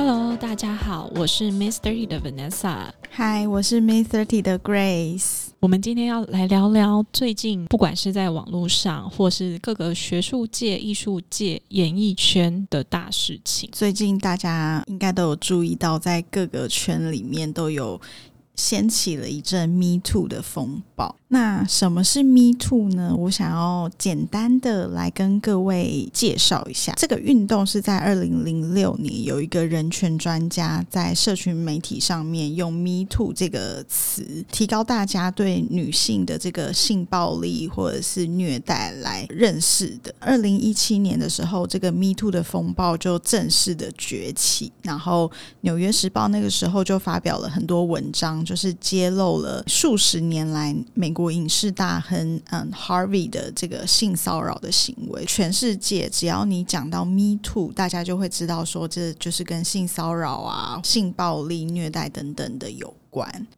Hello，大家好，我是 Mister T 的 Vanessa。Hi，，我是 Mister T 的 Grace。我们今天要来聊聊最近，不管是在网络上，或是各个学术界、艺术界、演艺圈的大事情。最近大家应该都有注意到，在各个圈里面都有掀起了一阵 Me Too 的风暴。那什么是 Me Too 呢？我想要简单的来跟各位介绍一下。这个运动是在二零零六年，有一个人权专家在社群媒体上面用 Me Too 这个词，提高大家对女性的这个性暴力或者是虐待来认识的。二零一七年的时候，这个 Me Too 的风暴就正式的崛起，然后纽约时报那个时候就发表了很多文章，就是揭露了数十年来美。国影视大亨嗯，Harvey 的这个性骚扰的行为，全世界只要你讲到 Me Too，大家就会知道说这就是跟性骚扰啊、性暴力、虐待等等的有。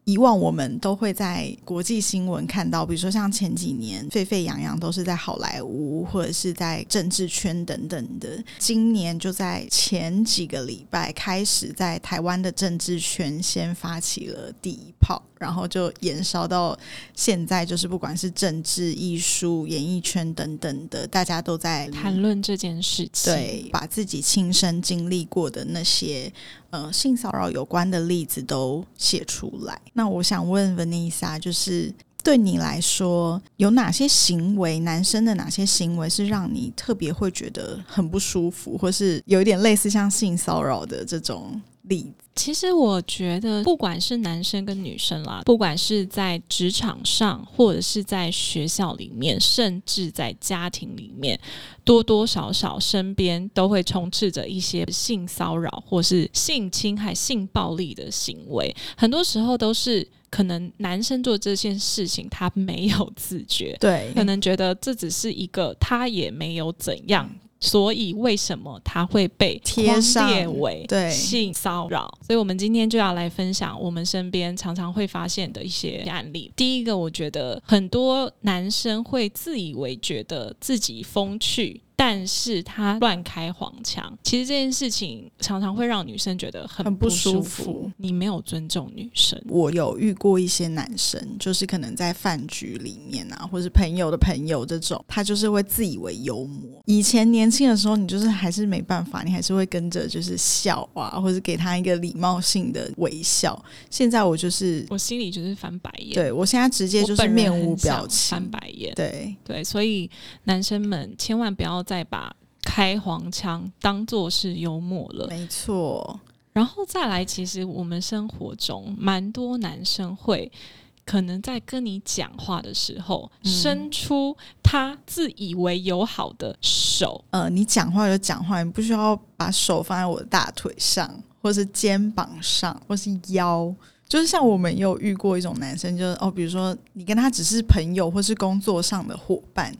以往我们都会在国际新闻看到，比如说像前几年沸沸扬扬都是在好莱坞或者是在政治圈等等的。今年就在前几个礼拜开始在台湾的政治圈先发起了第一炮，然后就延烧到现在，就是不管是政治、艺术、演艺圈等等的，大家都在谈论这件事情，对，把自己亲身经历过的那些。呃，性骚扰有关的例子都写出来。那我想问 Vanessa，就是对你来说，有哪些行为，男生的哪些行为是让你特别会觉得很不舒服，或是有一点类似像性骚扰的这种例子？其实我觉得，不管是男生跟女生啦，不管是在职场上，或者是在学校里面，甚至在家庭里面，多多少少身边都会充斥着一些性骚扰或是性侵害、性暴力的行为。很多时候都是可能男生做这件事情，他没有自觉，对，可能觉得这只是一个，他也没有怎样。所以，为什么他会被贴上为对性骚扰？所以我们今天就要来分享我们身边常常会发现的一些案例。第一个，我觉得很多男生会自以为觉得自己风趣。但是他乱开黄腔，其实这件事情常常会让女生觉得很不舒服。你没有尊重女生。我有遇过一些男生，就是可能在饭局里面啊，或是朋友的朋友这种，他就是会自以为幽默。以前年轻的时候，你就是还是没办法，你还是会跟着就是笑啊，或者给他一个礼貌性的微笑。现在我就是我心里就是翻白眼。对我现在直接就是面无表情翻白眼。对对，所以男生们千万不要。再把开黄腔当做是幽默了，没错。然后再来，其实我们生活中蛮多男生会可能在跟你讲话的时候，伸出他自以为友好的手。呃，你讲话就讲话，你不需要把手放在我的大腿上，或是肩膀上，或是腰。就是像我们有遇过一种男生，就是哦，比如说你跟他只是朋友，或是工作上的伙伴。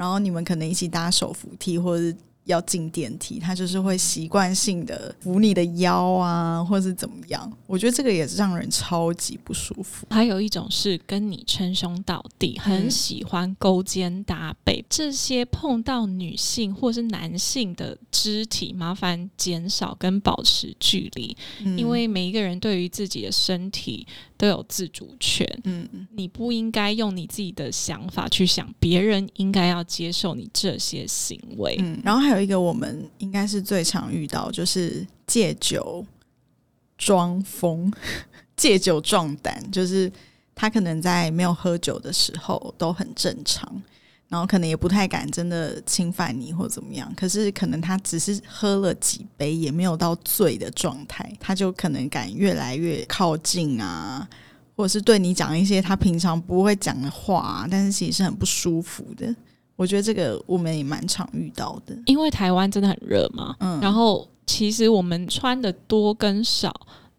然后你们可能一起搭手扶梯，或者是。要进电梯，他就是会习惯性的扶你的腰啊，或者是怎么样？我觉得这个也是让人超级不舒服。还有一种是跟你称兄道弟，很喜欢勾肩搭背，这些碰到女性或是男性的肢体，麻烦减少跟保持距离，因为每一个人对于自己的身体都有自主权。嗯，你不应该用你自己的想法去想别人应该要接受你这些行为。嗯，然后还有。一个我们应该是最常遇到，就是借酒装疯，借酒壮胆，就是他可能在没有喝酒的时候都很正常，然后可能也不太敢真的侵犯你或怎么样，可是可能他只是喝了几杯，也没有到醉的状态，他就可能敢越来越靠近啊，或者是对你讲一些他平常不会讲的话，但是其实是很不舒服的。我觉得这个我们也蛮常遇到的，因为台湾真的很热嘛。嗯，然后其实我们穿的多跟少，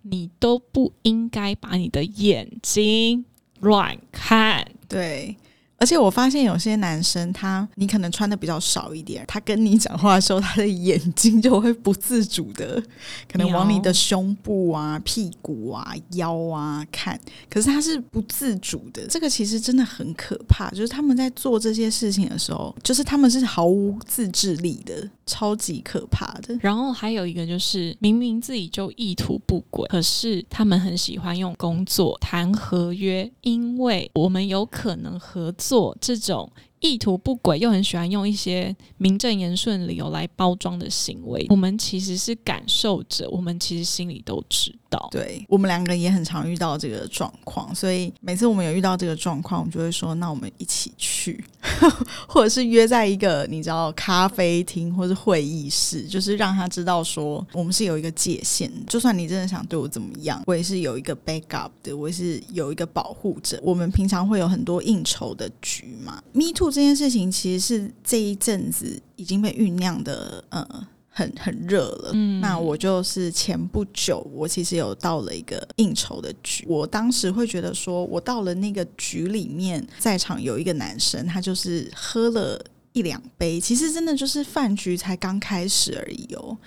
你都不应该把你的眼睛乱看。对。而且我发现有些男生，他你可能穿的比较少一点，他跟你讲话的时候，他的眼睛就会不自主的可能往你的胸部啊、屁股啊、腰啊看，可是他是不自主的。这个其实真的很可怕，就是他们在做这些事情的时候，就是他们是毫无自制力的，超级可怕的。然后还有一个就是，明明自己就意图不轨，可是他们很喜欢用工作谈合约，因为我们有可能合作做这种。意图不轨，又很喜欢用一些名正言顺理由来包装的行为，我们其实是感受者，我们其实心里都知道。对我们两个也很常遇到这个状况，所以每次我们有遇到这个状况，我们就会说：“那我们一起去，去 或者是约在一个你知道咖啡厅或是会议室，就是让他知道说我们是有一个界限，就算你真的想对我怎么样，我也是有一个 backup 的，我也是有一个保护者。我们平常会有很多应酬的局嘛，Me Too。这件事情其实是这一阵子已经被酝酿的，呃，很很热了。嗯，那我就是前不久，我其实有到了一个应酬的局，我当时会觉得说，我到了那个局里面，在场有一个男生，他就是喝了一两杯，其实真的就是饭局才刚开始而已哦。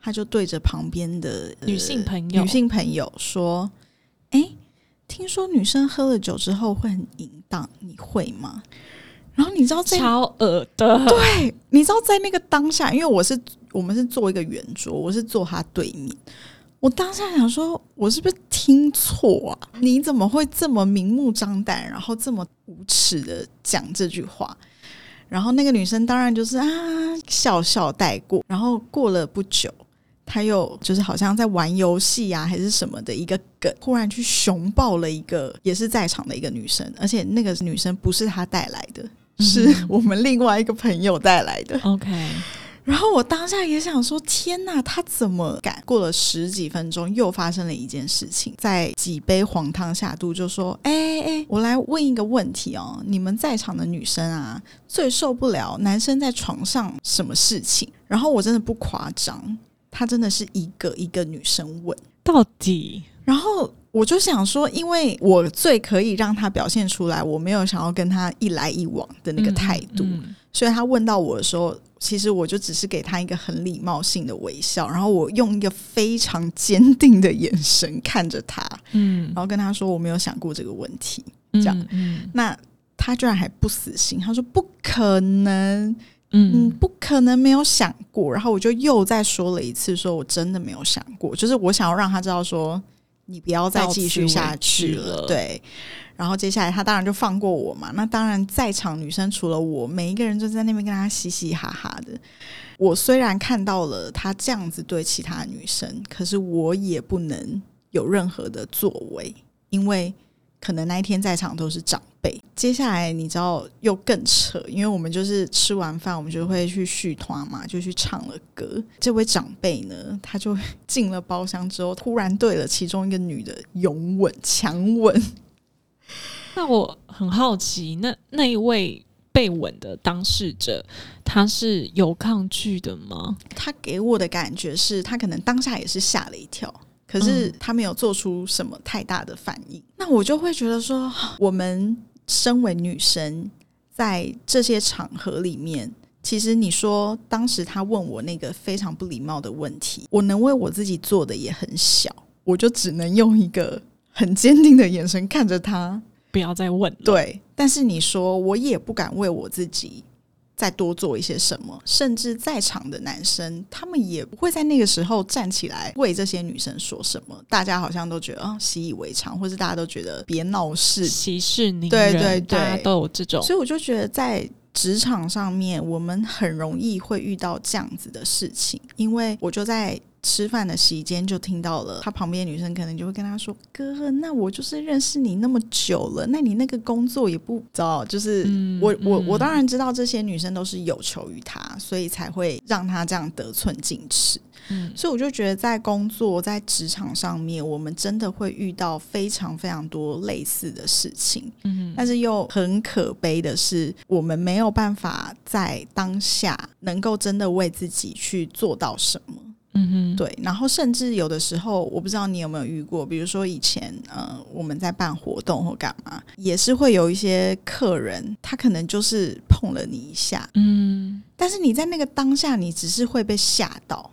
他就对着旁边的女性朋友、女性朋友说：“哎，听说女生喝了酒之后会很淫荡，你会吗？”然后你知道在超恶的，对，你知道在那个当下，因为我是我们是坐一个圆桌，我是坐他对面，我当下想说，我是不是听错啊？你怎么会这么明目张胆，然后这么无耻的讲这句话？然后那个女生当然就是啊笑笑带过，然后过了不久，他又就是好像在玩游戏啊还是什么的一个梗，忽然去熊抱了一个也是在场的一个女生，而且那个女生不是他带来的。是我们另外一个朋友带来的。OK，然后我当下也想说：天哪，他怎么敢？过了十几分钟，又发生了一件事情，在几杯黄汤下肚，就说：哎哎，我来问一个问题哦，你们在场的女生啊，最受不了男生在床上什么事情？然后我真的不夸张，他真的是一个一个女生问到底，然后。我就想说，因为我最可以让他表现出来，我没有想要跟他一来一往的那个态度，所以他问到我的时候，其实我就只是给他一个很礼貌性的微笑，然后我用一个非常坚定的眼神看着他，嗯，然后跟他说我没有想过这个问题，这样，嗯，那他居然还不死心，他说不可能，嗯，不可能没有想过，然后我就又再说了一次，说我真的没有想过，就是我想要让他知道说。你不要再继续下去了，对。然后接下来他当然就放过我嘛。那当然，在场女生除了我，每一个人就在那边跟他嘻嘻哈哈的。我虽然看到了他这样子对其他女生，可是我也不能有任何的作为，因为。可能那一天在场都是长辈。接下来你知道又更扯，因为我们就是吃完饭，我们就会去续团嘛，就去唱了歌。这位长辈呢，他就进了包厢之后，突然对了其中一个女的拥吻、强吻。那我很好奇，那那一位被吻的当事者，他是有抗拒的吗？他给我的感觉是他可能当下也是吓了一跳。可是他没有做出什么太大的反应，那我就会觉得说，我们身为女生，在这些场合里面，其实你说当时他问我那个非常不礼貌的问题，我能为我自己做的也很小，我就只能用一个很坚定的眼神看着他，不要再问。对，但是你说我也不敢为我自己。再多做一些什么，甚至在场的男生，他们也不会在那个时候站起来为这些女生说什么。大家好像都觉得啊习以为常，或是大家都觉得别闹事，息事宁人，对对对，大家都有这种。所以我就觉得在职场上面，我们很容易会遇到这样子的事情，因为我就在。吃饭的席间就听到了，他旁边女生可能就会跟他说：“哥，那我就是认识你那么久了，那你那个工作也不糟，就是我我我当然知道这些女生都是有求于他，所以才会让他这样得寸进尺。嗯，所以我就觉得在工作在职场上面，我们真的会遇到非常非常多类似的事情。嗯，但是又很可悲的是，我们没有办法在当下能够真的为自己去做到什么。嗯哼，对，然后甚至有的时候，我不知道你有没有遇过，比如说以前呃我们在办活动或干嘛，也是会有一些客人，他可能就是碰了你一下，嗯。但是你在那个当下，你只是会被吓到，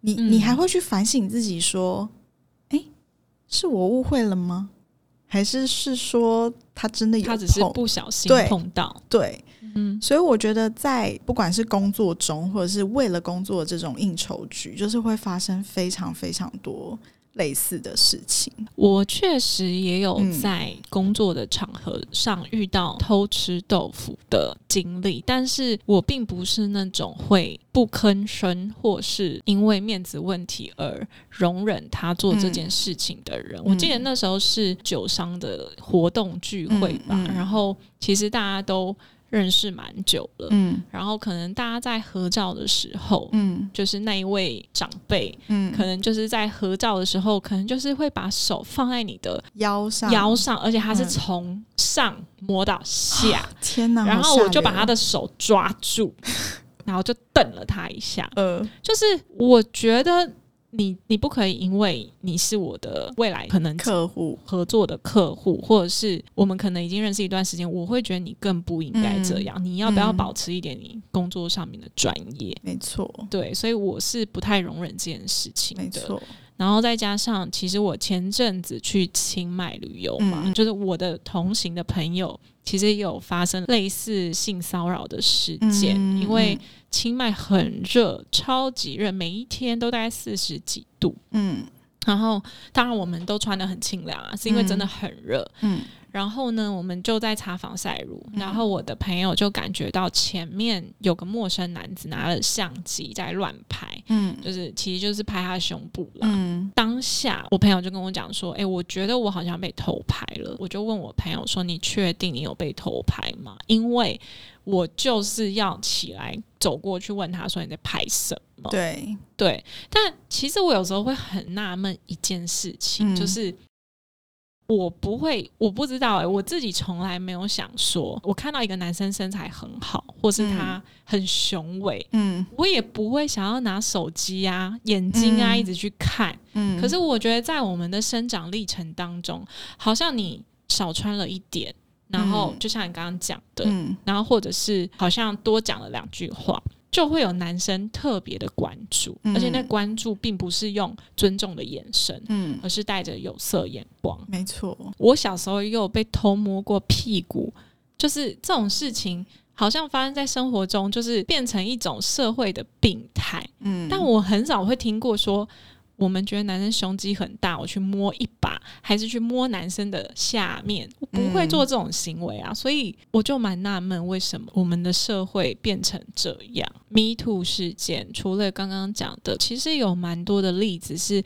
你嗯。你还会去反省自己说，哎，是我误会了吗？还是是说他真的有他只是碰不小心对碰到，对？嗯所以我觉得，在不管是工作中，或者是为了工作的这种应酬局，就是会发生非常非常多类似的事情。我确实也有嗯在工作的场合上遇到偷吃豆腐的经历，但是我并不是那种会不吭声，或是因为面子问题而容忍他做这件事情的人。我记得那时候是酒商的活动聚会吧，嗯嗯然后其实大家都认识蛮久了，嗯然后可能大家在合照的时候。嗯就是那一位长辈，嗯，可能就是在合照的时候，可能就是会把手放在你的腰上腰上，而且他是嗯从上摸到下，天哪！然后我就把他的手抓住，然后就瞪了他一下。呃就是我觉得你你不可以因为你是我的未来可能客户，合作的客户，或者是我们可能已经认识一段时间，我会觉得你更不应该这样。你要不要嗯保持一点你工作上面的专业？没错，对，所以我是不太容忍这件事情的。没错，然后再加上，其实我前阵子去清迈旅游嘛，就是我的同行的朋友，其实也有发生类似性骚扰的事件，嗯因为清迈很热，超级热，每一天都大概四十几度。嗯然后，当然我们都穿的很清凉啊，是因为真的很热。嗯然后呢，我们就在擦防晒乳，嗯然后我的朋友就感觉到前面有个陌生男子拿了相机在乱拍，嗯就是其实就是拍他胸部啦。嗯当下，我朋友就跟我讲说：“诶，我觉得我好像被偷拍了。”我就问我朋友说：“你确定你有被偷拍吗？”因为我就是要起来走过去问他说：“你在拍什么？”对，对，但其实我有时候会很纳闷一件事情，嗯就是我不会，我不知道哎、我自己从来没有想说，我看到一个男生身材很好，或是他很雄伟，嗯我也不会想要拿手机啊、眼睛啊嗯一直去看。嗯，可是我觉得在我们的生长历程当中，好像你少穿了一点，然后嗯就像你刚刚讲的，嗯然后或者是好像多讲了两句话，就会有男生特别的关注，嗯而且那关注并不是用尊重的眼神，嗯，而是带着有色眼光。没错，我小时候也有被偷摸过屁股，就是这种事情。好像发生在生活中，就是变成一种社会的病态。嗯，但我很少会听过说，我们觉得男生胸肌很大，我去摸一把，还是去摸男生的下面，我不会做这种行为啊。所以我就蛮纳闷，为什么我们的社会变成这样？Me Too 事件除了刚刚讲的，其实有蛮多的例子是。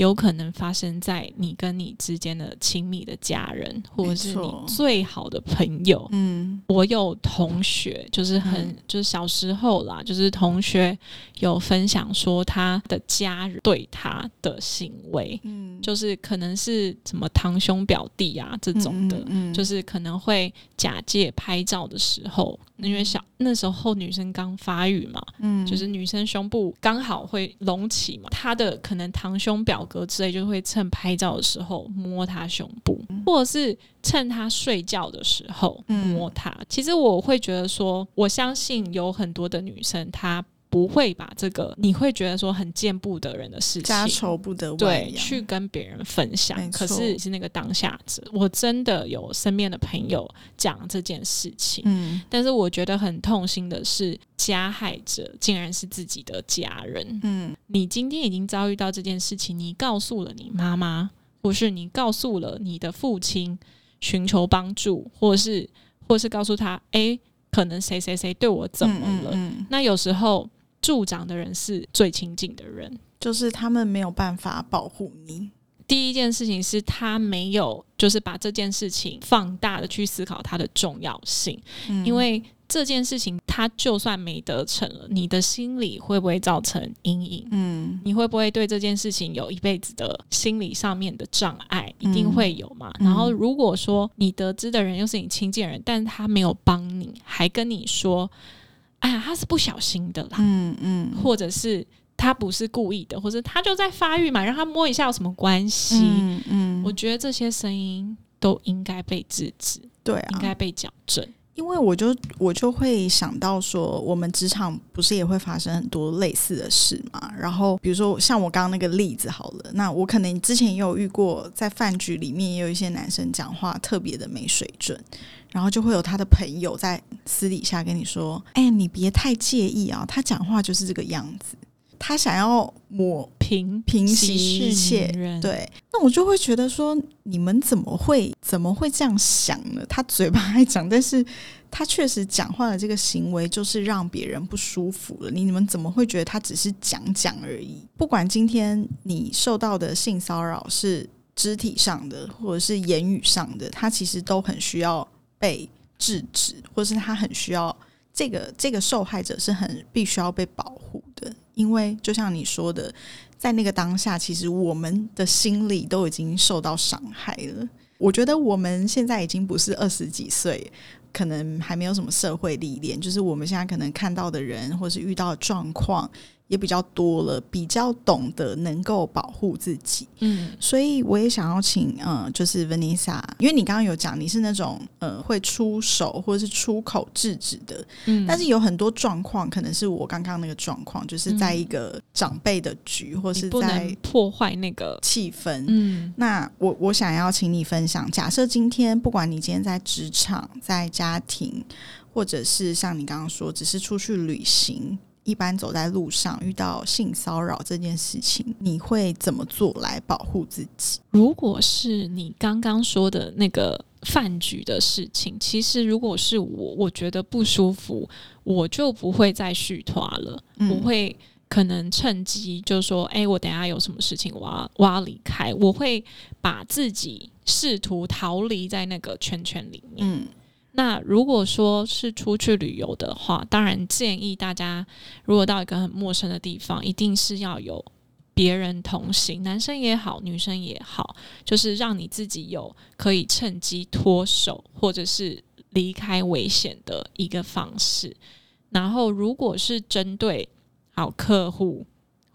有可能发生在你跟你之间的亲密的家人，或者是你最好的朋友。嗯。我有同学，就是很、嗯。就是小时候啦，就是同学有分享说他的家人对他的行为，嗯，就是可能是什么堂兄表弟啊这种的，嗯就是可能会假借拍照的时候，因为小那时候女生刚发育嘛，嗯。就是女生胸部刚好会隆起嘛，她的可能堂兄表哥之类就会趁拍照的时候摸他胸部，或者是趁他睡觉的时候嗯摸她。其实我会觉得说，我相信有很多的女生她。不会把这个你会觉得说很见不得人的事情，家仇不得外对，去跟别人分享。可错是是那个当下者，我真的有身边的朋友讲这件事情，嗯但是我觉得很痛心的是，加害者竟然是自己的家人。嗯你今天已经遭遇到这件事情，你告诉了你妈妈，或是你告诉了你的父亲寻求帮助，或是或是告诉他，诶，可能谁谁谁对我怎么了？嗯嗯那有时候助长的人是最亲近的人。就是他们没有办法保护你，第一件事情是他没有，就是把这件事情放大的去思考它的重要性，嗯因为这件事情他就算没得逞了，你的心理会不会造成阴影？嗯你会不会对这件事情有一辈子的心理上面的障碍？一定嗯会有嘛。嗯然后如果说你得知的人又是你亲近的人，但是他没有帮你，还跟你说：“哎呀，他是不小心的啦。嗯嗯或者是他不是故意的，或者他就在发育嘛，让他摸一下有什么关系？嗯嗯，我觉得这些声音都应该被制止，对啊，应该被矫正。因为我就我就会想到说，我们职场不是也会发生很多类似的事嘛？然后比如说像我刚刚那个例子好了，那我可能之前也有遇过，在饭局里面也有一些男生讲话特别的没水准，然后就会有他的朋友在私底下跟你说：“哎，你别太介意啊，他讲话就是这个样子。”他想要抹平平息一切，对，那我就会觉得说，你们怎么会怎么会这样想呢？他嘴巴还讲，但是他确实讲话的这个行为就是让别人不舒服了。你你们怎么会觉得他只是讲讲而已？不管今天你受到的性骚扰是肢体上的，或者是言语上的，他其实都很需要被制止，或是他很需要这个这个受害者是很必须要被保护的。因为就像你说的，在那个当下，其实我们的心理都已经受到伤害了。我觉得我们现在已经不是二十几岁，可能还没有什么社会历练，就是我们现在可能看到的人，或是遇到状况。也比较多了，比较懂得能够保护自己，嗯，所以我也想要请，嗯，就是 Vanessa，因为你刚刚有讲你是那种，呃，会出手或者是出口制止的，嗯，但是有很多状况可能是我刚刚那个状况，就是在一个长辈的局，或是在破坏那个气氛，嗯，那我我想要请你分享，假设今天不管你今天在职场、在家庭，或者是像你刚刚说，只是出去旅行。一般走在路上遇到性骚扰这件事情，你会怎么做来保护自己？如果是你刚刚说的那个饭局的事情，其实如果是我，我觉得不舒服，我就不会再续团了。我会可能趁机就说：“哎，我等下有什么事情，我要我要离开。”我会把自己试图逃离在那个圈圈里面。嗯。那如果说是出去旅游的话，当然建议大家，如果到一个很陌生的地方，一定是要有别人同行，男生也好，女生也好，就是让你自己有可以趁机脱手或者是离开危险的一个方式。然后，如果是针对好客户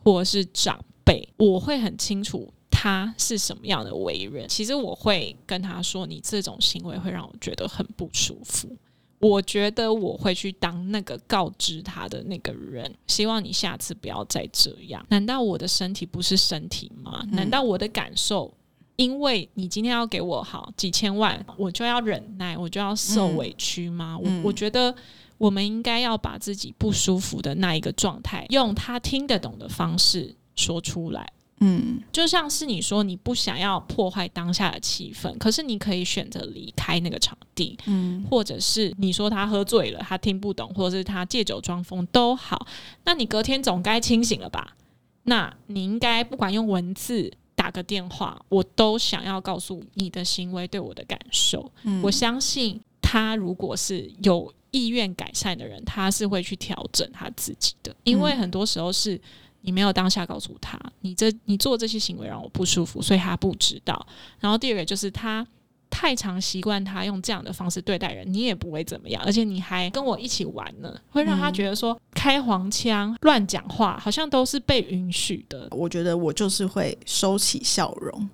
或是长辈，我会很清楚。他是什么样的为人？其实我会跟他说：“你这种行为会让我觉得很不舒服。”我觉得我会去当那个告知他的那个人。希望你下次不要再这样。难道我的身体不是身体吗？难道我的感受，因为你今天要给我好几千万，我就要忍耐，我就要受委屈吗？我我觉得我们应该要把自己不舒服的那一个状态，用他听得懂的方式说出来。嗯，就像是你说你不想要破坏当下的气氛，可是你可以选择离开那个场地，嗯，或者是你说他喝醉了，他听不懂，或者是他借酒装疯都好，那你隔天总该清醒了吧？那你应该不管用文字打个电话，我都想要告诉你的行为对我的感受。我相信他如果是有意愿改善的人，他是会去调整他自己的，因为很多时候是。你没有当下告诉他，你这你做这些行为让我不舒服，所以他不知道。然后第二个就是他太常习惯他用这样的方式对待人，你也不会怎么样，而且你还跟我一起玩呢，会让他觉得说开黄腔、乱讲话好像都是被允许的。我觉得我就是会收起笑容，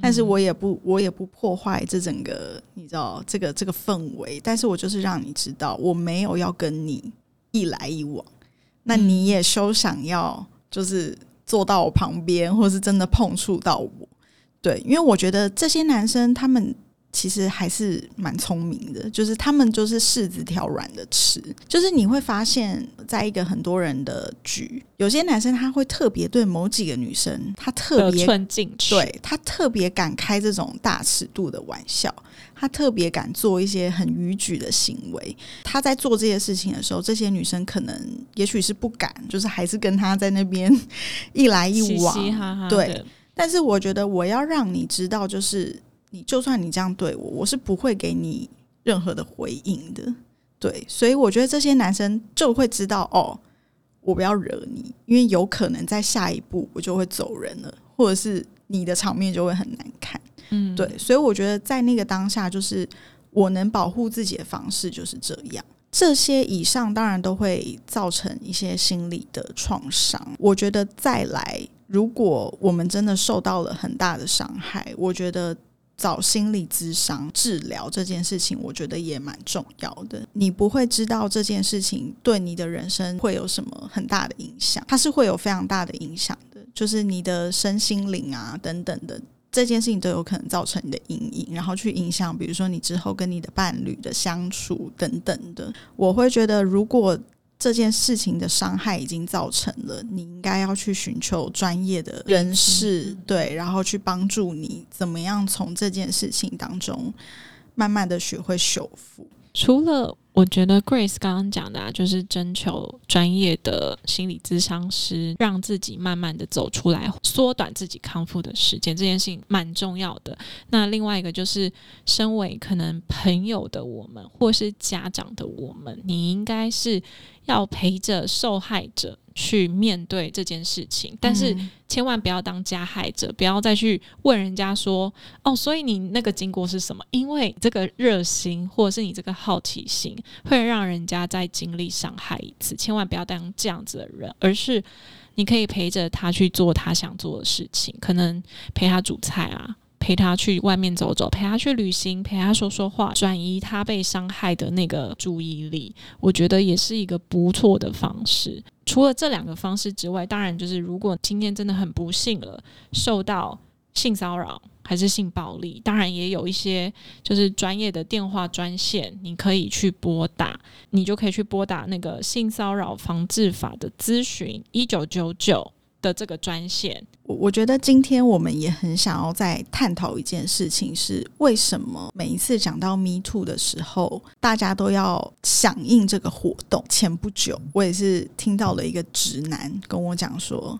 但是我也不我也不破坏这整个你知道这个这个氛围，但是我就是让你知道我没有要跟你一来一往，那你也休想要。就是坐到我旁边，或是真的碰触到我，对，因为我觉得这些男生他们其实还是蛮聪明的，就是他们就是柿子挑软的吃，就是你会发现在一个很多人的局，有些男生他会特别对某几个女生，他特别进去，对他特别敢开这种大尺度的玩笑。他特别敢做一些很逾矩的行为。他在做这些事情的时候，这些女生可能也许是不敢，就是还是跟他在那边 一来一往。对，但是我觉得我要让你知道，就是你就算你这样对我，我是不会给你任何的回应的。对，所以我觉得这些男生就会知道，哦，我不要惹你，因为有可能在下一步我就会走人了，或者是你的场面就会很难看。嗯，对，所以我觉得在那个当下，就是我能保护自己的方式就是这样。这些以上当然都会造成一些心理的创伤。我觉得再来，如果我们真的受到了很大的伤害，我觉得。找心理咨商治疗这件事情，我觉得也蛮重要的。你不会知道这件事情对你的人生会有什么很大的影响，它是会有非常大的影响的，就是你的身心灵啊等等的这件事情都有可能造成你的阴影，然后去影响，比如说你之后跟你的伴侣的相处等等的。我会觉得，如果这件事情的伤害已经造成了，你应该要去寻求专业的人士，对，然后去帮助你怎么样从这件事情当中慢慢的学会修复。除了我觉得 Grace 刚刚讲的，啊，就是征求专业的心理咨商师，让自己慢慢的走出来，缩短自己康复的时间，这件事情蛮重要的。那另外一个就是，身为可能朋友的我们，或是家长的我们，你应该是要陪着受害者。去面对这件事情，但是千万不要当加害者，不要再去问人家说：“哦，所以你那个经过是什么？”因为这个热心或者是你这个好奇心，会让人家再经历伤害一次。千万不要当这样子的人，而是你可以陪着他去做他想做的事情，可能陪他煮菜啊。陪他去外面走走，陪他去旅行，陪他说说话，转移他被伤害的那个注意力，我觉得也是一个不错的方式。除了这两个方式之外，当然就是如果今天真的很不幸了，受到性骚扰还是性暴力，当然也有一些就是专业的电话专线，你可以去拨打，你就可以去拨打那个性骚扰防治法的咨询一九九九。的这个专线，我我觉得今天我们也很想要再探讨一件事情，是为什么每一次讲到 Me Too 的时候，大家都要响应这个活动。前不久，我也是听到了一个直男跟我讲说，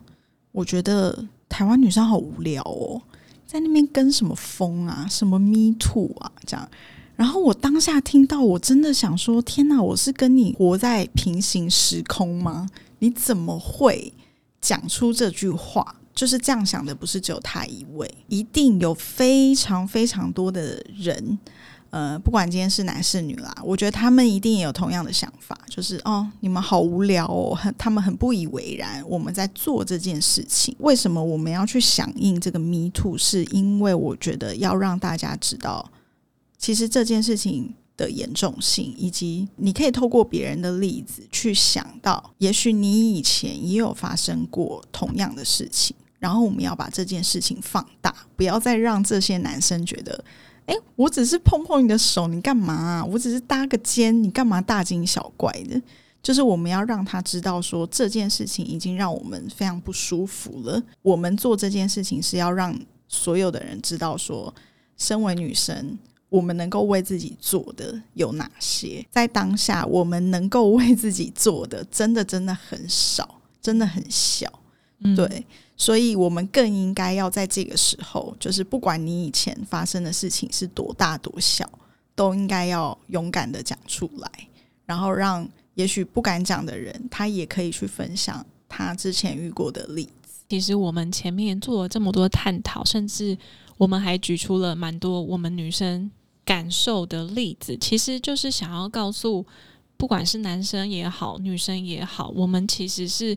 我觉得台湾女生好无聊哦，在那边跟什么风啊，什么 Me Too 啊，这样。然后我当下听到，我真的想说，天哪，我是跟你活在平行时空吗？你怎么会？讲出这句话就是这样想的，不是只有他一位，一定有非常非常多的人，呃，不管今天是男是女啦，我觉得他们一定也有同样的想法，就是哦，你们好无聊哦，很他们很不以为然，我们在做这件事情，为什么我们要去响应这个 Me Too？是因为我觉得要让大家知道，其实这件事情。的严重性，以及你可以透过别人的例子去想到，也许你以前也有发生过同样的事情。然后我们要把这件事情放大，不要再让这些男生觉得，哎，我只是碰碰你的手，你干嘛？我只是搭个肩，你干嘛大惊小怪的？就是我们要让他知道，说这件事情已经让我们非常不舒服了。我们做这件事情是要让所有的人知道，说身为女生。我们能够为自己做的有哪些？在当下，我们能够为自己做的，真的真的很少，真的很小。对，所以我们更应该要在这个时候，就是不管你以前发生的事情是多大多小，都应该要勇敢的讲出来，然后让也许不敢讲的人，他也可以去分享他之前遇过的例子。其实我们前面做了这么多探讨，甚至我们还举出了蛮多我们女生。感受的例子，其实就是想要告诉，不管是男生也好，女生也好，我们其实是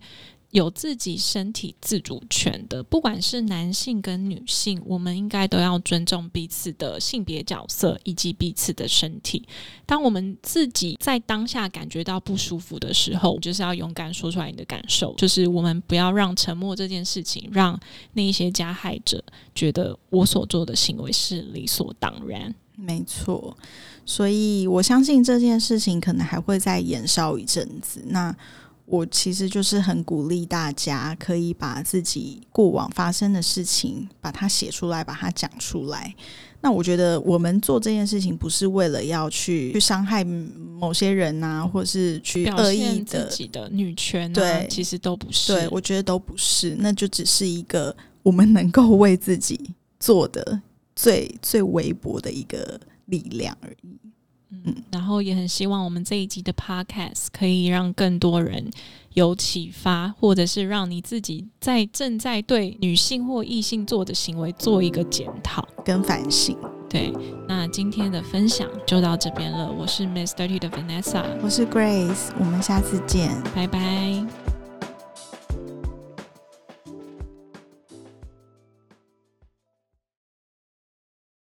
有自己身体自主权的。不管是男性跟女性，我们应该都要尊重彼此的性别角色以及彼此的身体。当我们自己在当下感觉到不舒服的时候，就是要勇敢说出来你的感受。就是我们不要让沉默这件事情，让那一些加害者觉得我所做的行为是理所当然。没错，所以我相信这件事情可能还会再延烧一阵子。那我其实就是很鼓励大家可以把自己过往发生的事情把它写出来，把它讲出来。那我觉得我们做这件事情不是为了要去去伤害某些人啊，或是去恶意的自己的女权，对，其实都不是。对，我觉得都不是，那就只是一个我们能够为自己做的。最最微薄的一个力量而已，嗯，然后也很希望我们这一集的 podcast 可以让更多人有启发，或者是让你自己在正在对女性或异性做的行为做一个检讨跟反省。对，那今天的分享就到这边了。我是 Miss Dirty 的 Vanessa，我是 Grace，我们下次见，拜拜。